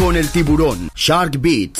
Con el tiburón. Shark Beats.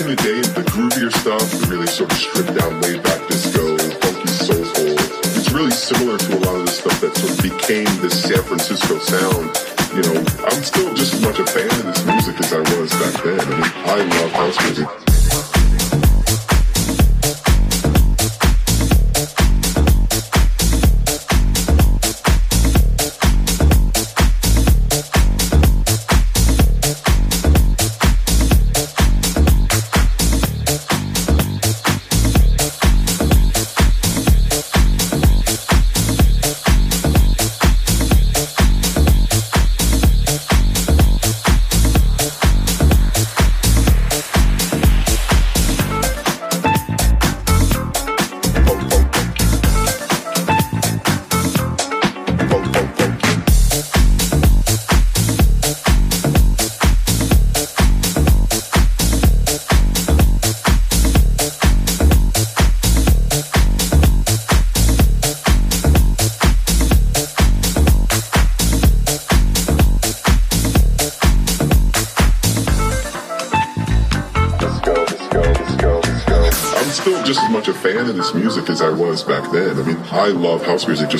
in the day, the groovier stuff, the really sort of stripped down, laid back disco, funky soulful, it's really similar to a lot of the stuff that sort of became this San Francisco sound. You know, I'm still just as much a fan of this music as I was back then. I mean, I love house music. I love house music just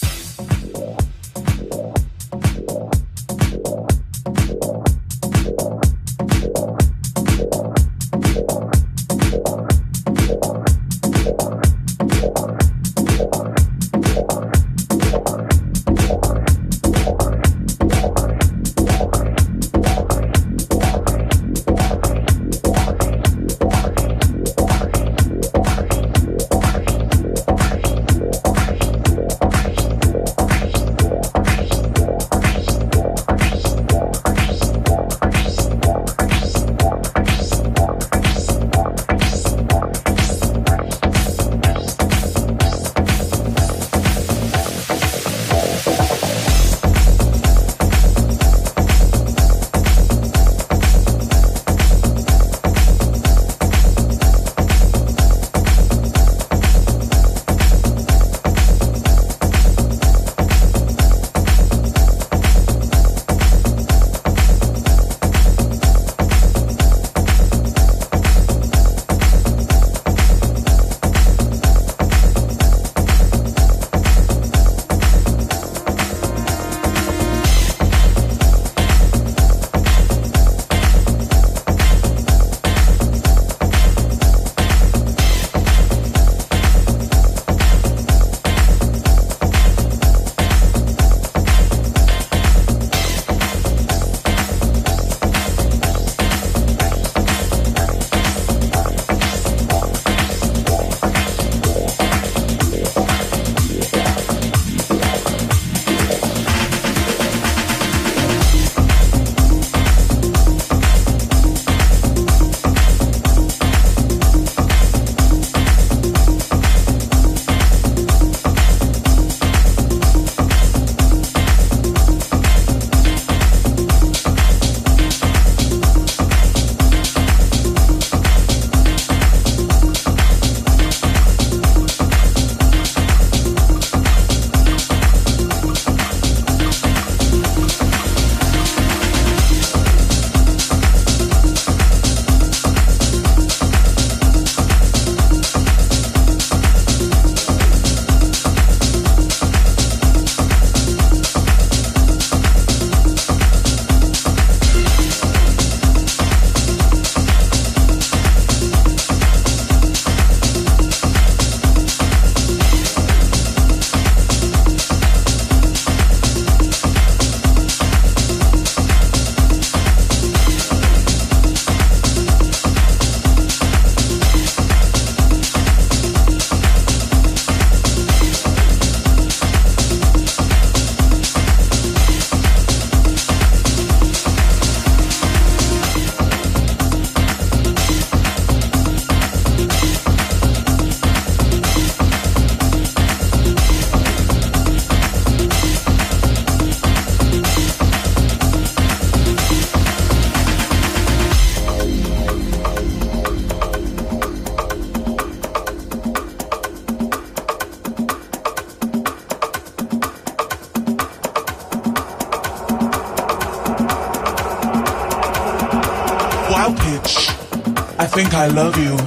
Think I love you,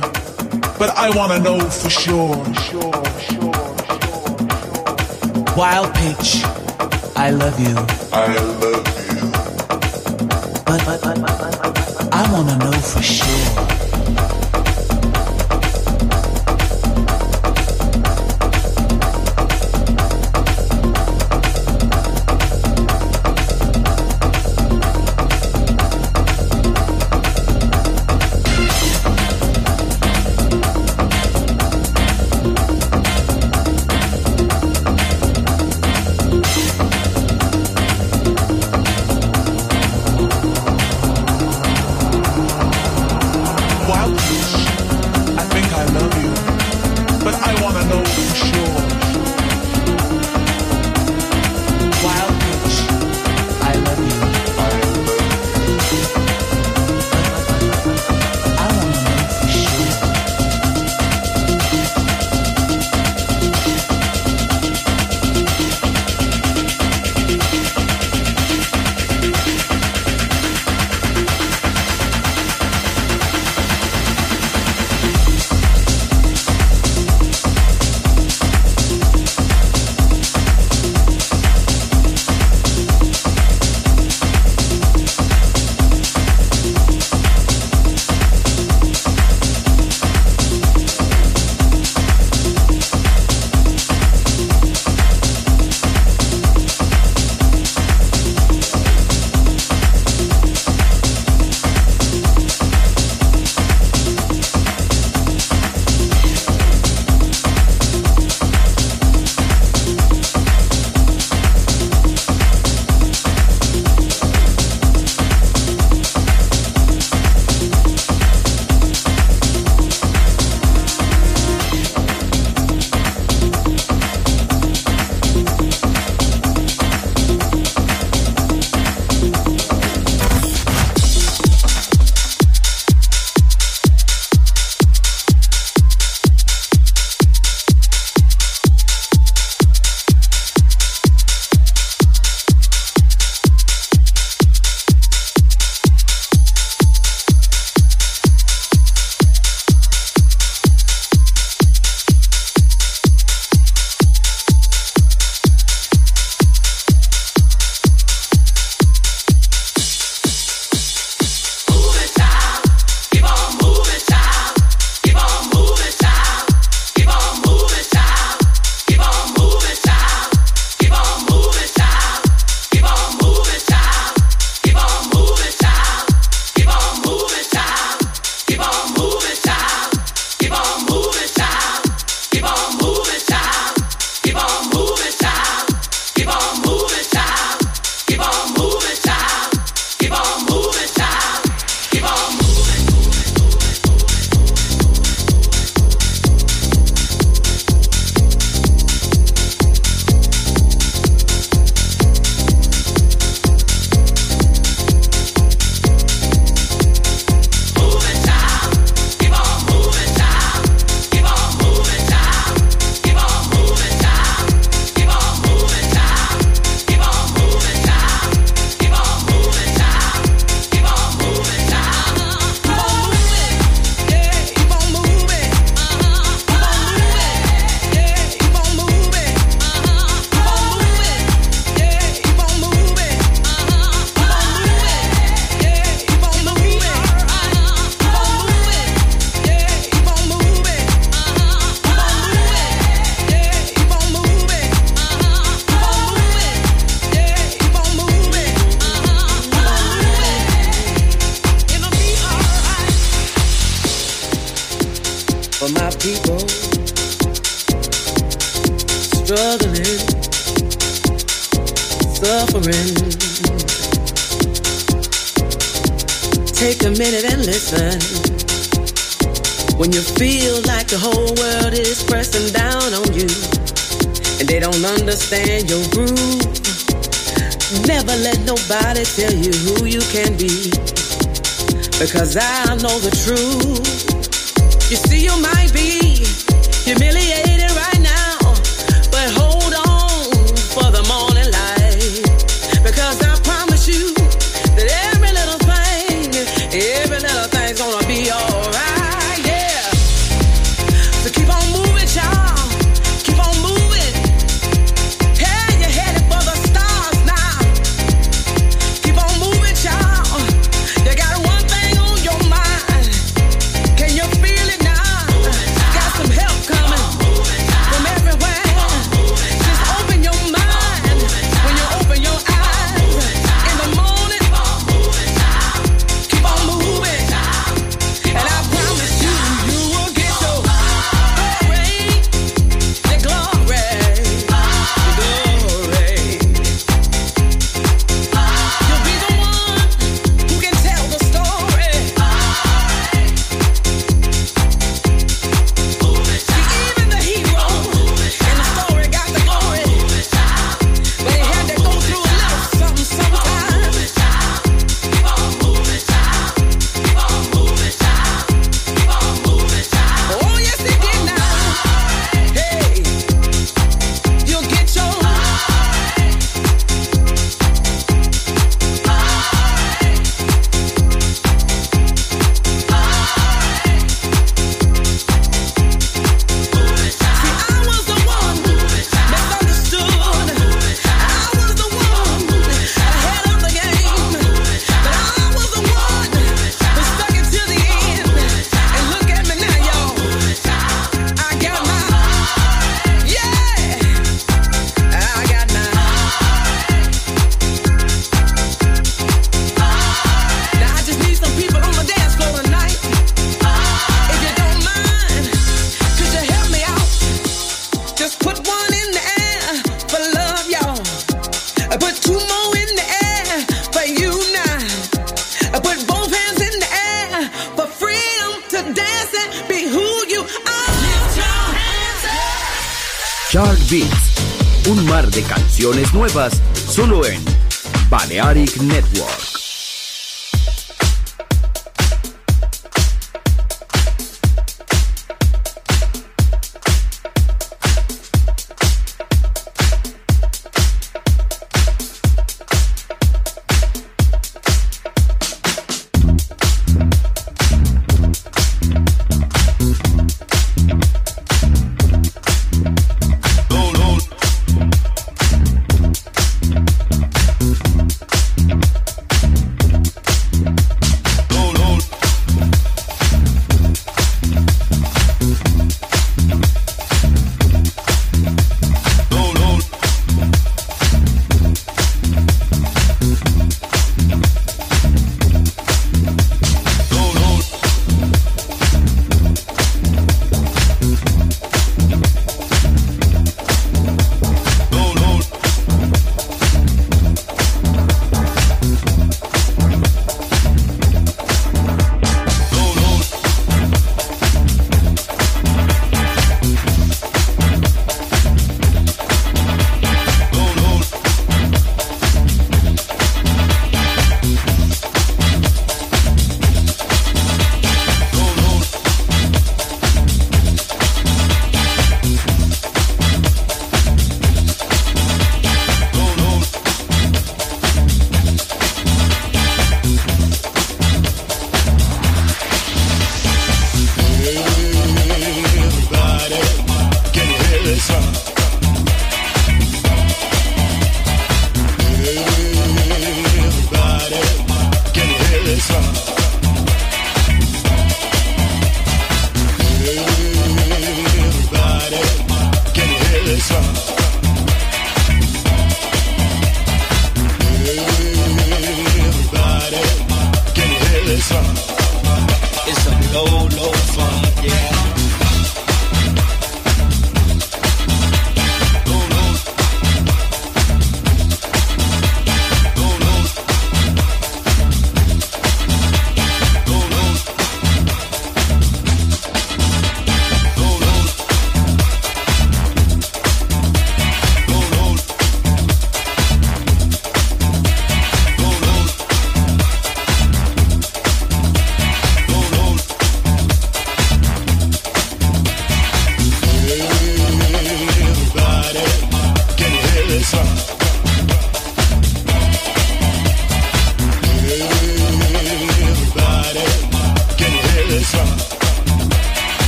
but I want to know for sure. Wild pitch, I love you. I love you. But, but, but, but I want to know for sure.